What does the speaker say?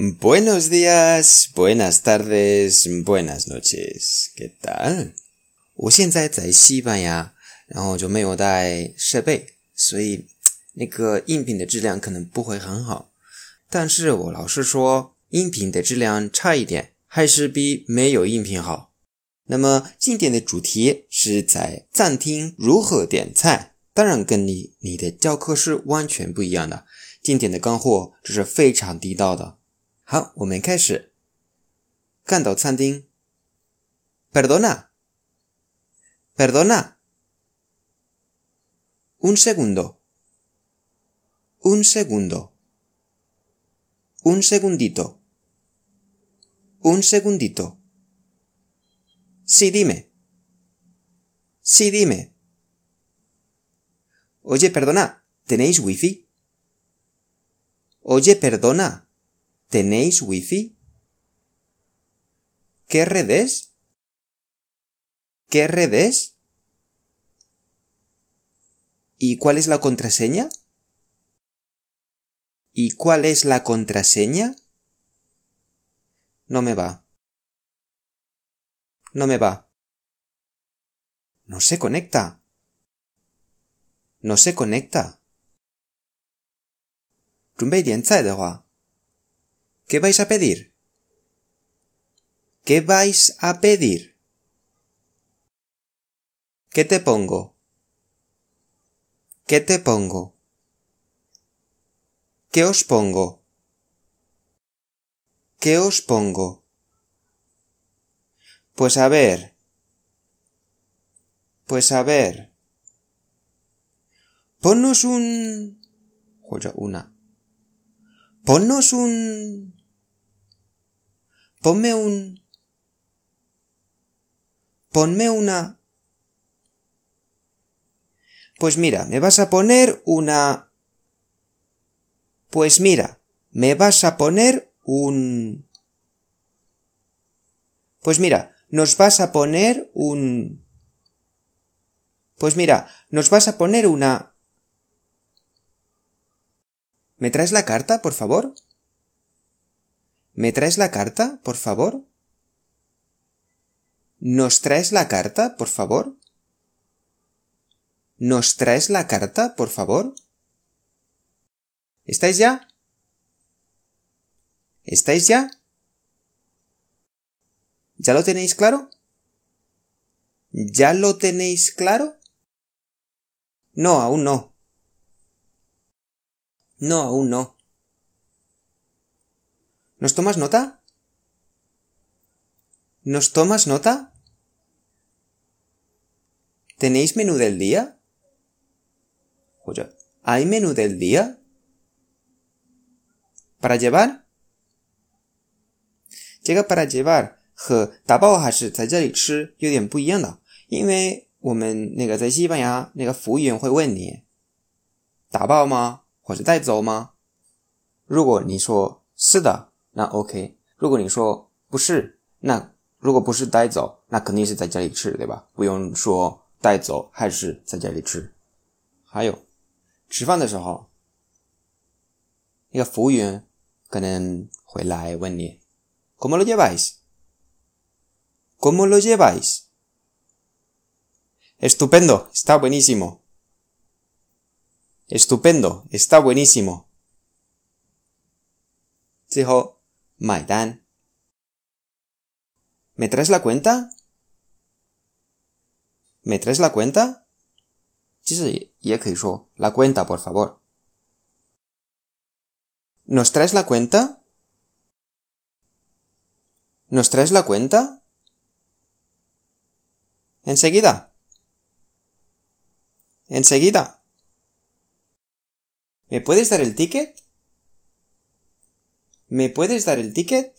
Buenos días, buenas tardes, buenas noches. ¿Qué tal? 我现在在西班牙，然后就没有带设备，所以那个音频的质量可能不会很好。但是我老实说，音频的质量差一点，还是比没有音频好。那么今天的主题是在餐厅如何点菜，当然跟你你的教科是完全不一样的。今天的干货就是非常地道的。好，我们开始。看到餐厅，Perdona，Perdona，un segundo，un segundo，un segundito，un segundito，sí dime，sí dime。Oye perdona，tenéis wifi？Oye perdona。 ¿Tenéis wifi? ¿Qué redes? ¿Qué redes? ¿Y cuál es la contraseña? ¿Y cuál es la contraseña? No me va. No me va. No se conecta. No se conecta. 准备点菜的话 ，¿Qué vais a pedir? ¿Qué vais a pedir? ¿Qué te pongo? ¿Qué te pongo? ¿Qué os pongo? ¿Qué os pongo? Pues a ver. Pues a ver. Ponnos un... una. Ponnos un... Ponme un... Ponme una... Pues mira, me vas a poner una... Pues mira, me vas a poner un... Pues mira, nos vas a poner un... Pues mira, nos vas a poner una... ¿Me traes la carta, por favor? ¿Me traes la carta, por favor? ¿Nos traes la carta, por favor? ¿Nos traes la carta, por favor? ¿Estáis ya? ¿Estáis ya? ¿Ya lo tenéis claro? ¿Ya lo tenéis claro? No, aún no. No, aún no. ¿Nos tomas nota? ¿Nos tomas nota? ¿Tenéis menú del día? Oye, ¿hay menú del día? ¿Para llevar? Llega para llevar 和打包还是在这里吃有点不一样的，因为我们那个在西班牙那个服务员会问你打包吗？或者带走吗？如果你说是的， 那 OK。如果你说不是，那如果不是带走，那肯定是在家里吃，对吧？不用说带走还是在家里吃。还有，吃饭的时候，那个服务员可能会来问你：“¿Cómo lo lleváis? ¿Cómo lo lleváis? Estupendo, está buenísimo. Estupendo, está buenísimo. 最后 买单。¿Me traes la cuenta? ¿Me traes la cuenta? 其实也可以说 la cuenta, por favor. ¿Nos traes la cuenta? ¿Nos traes la cuenta? Enseguida. Enseguida. ¿Me puedes dar el ticket? ¿Me puedes dar el ticket?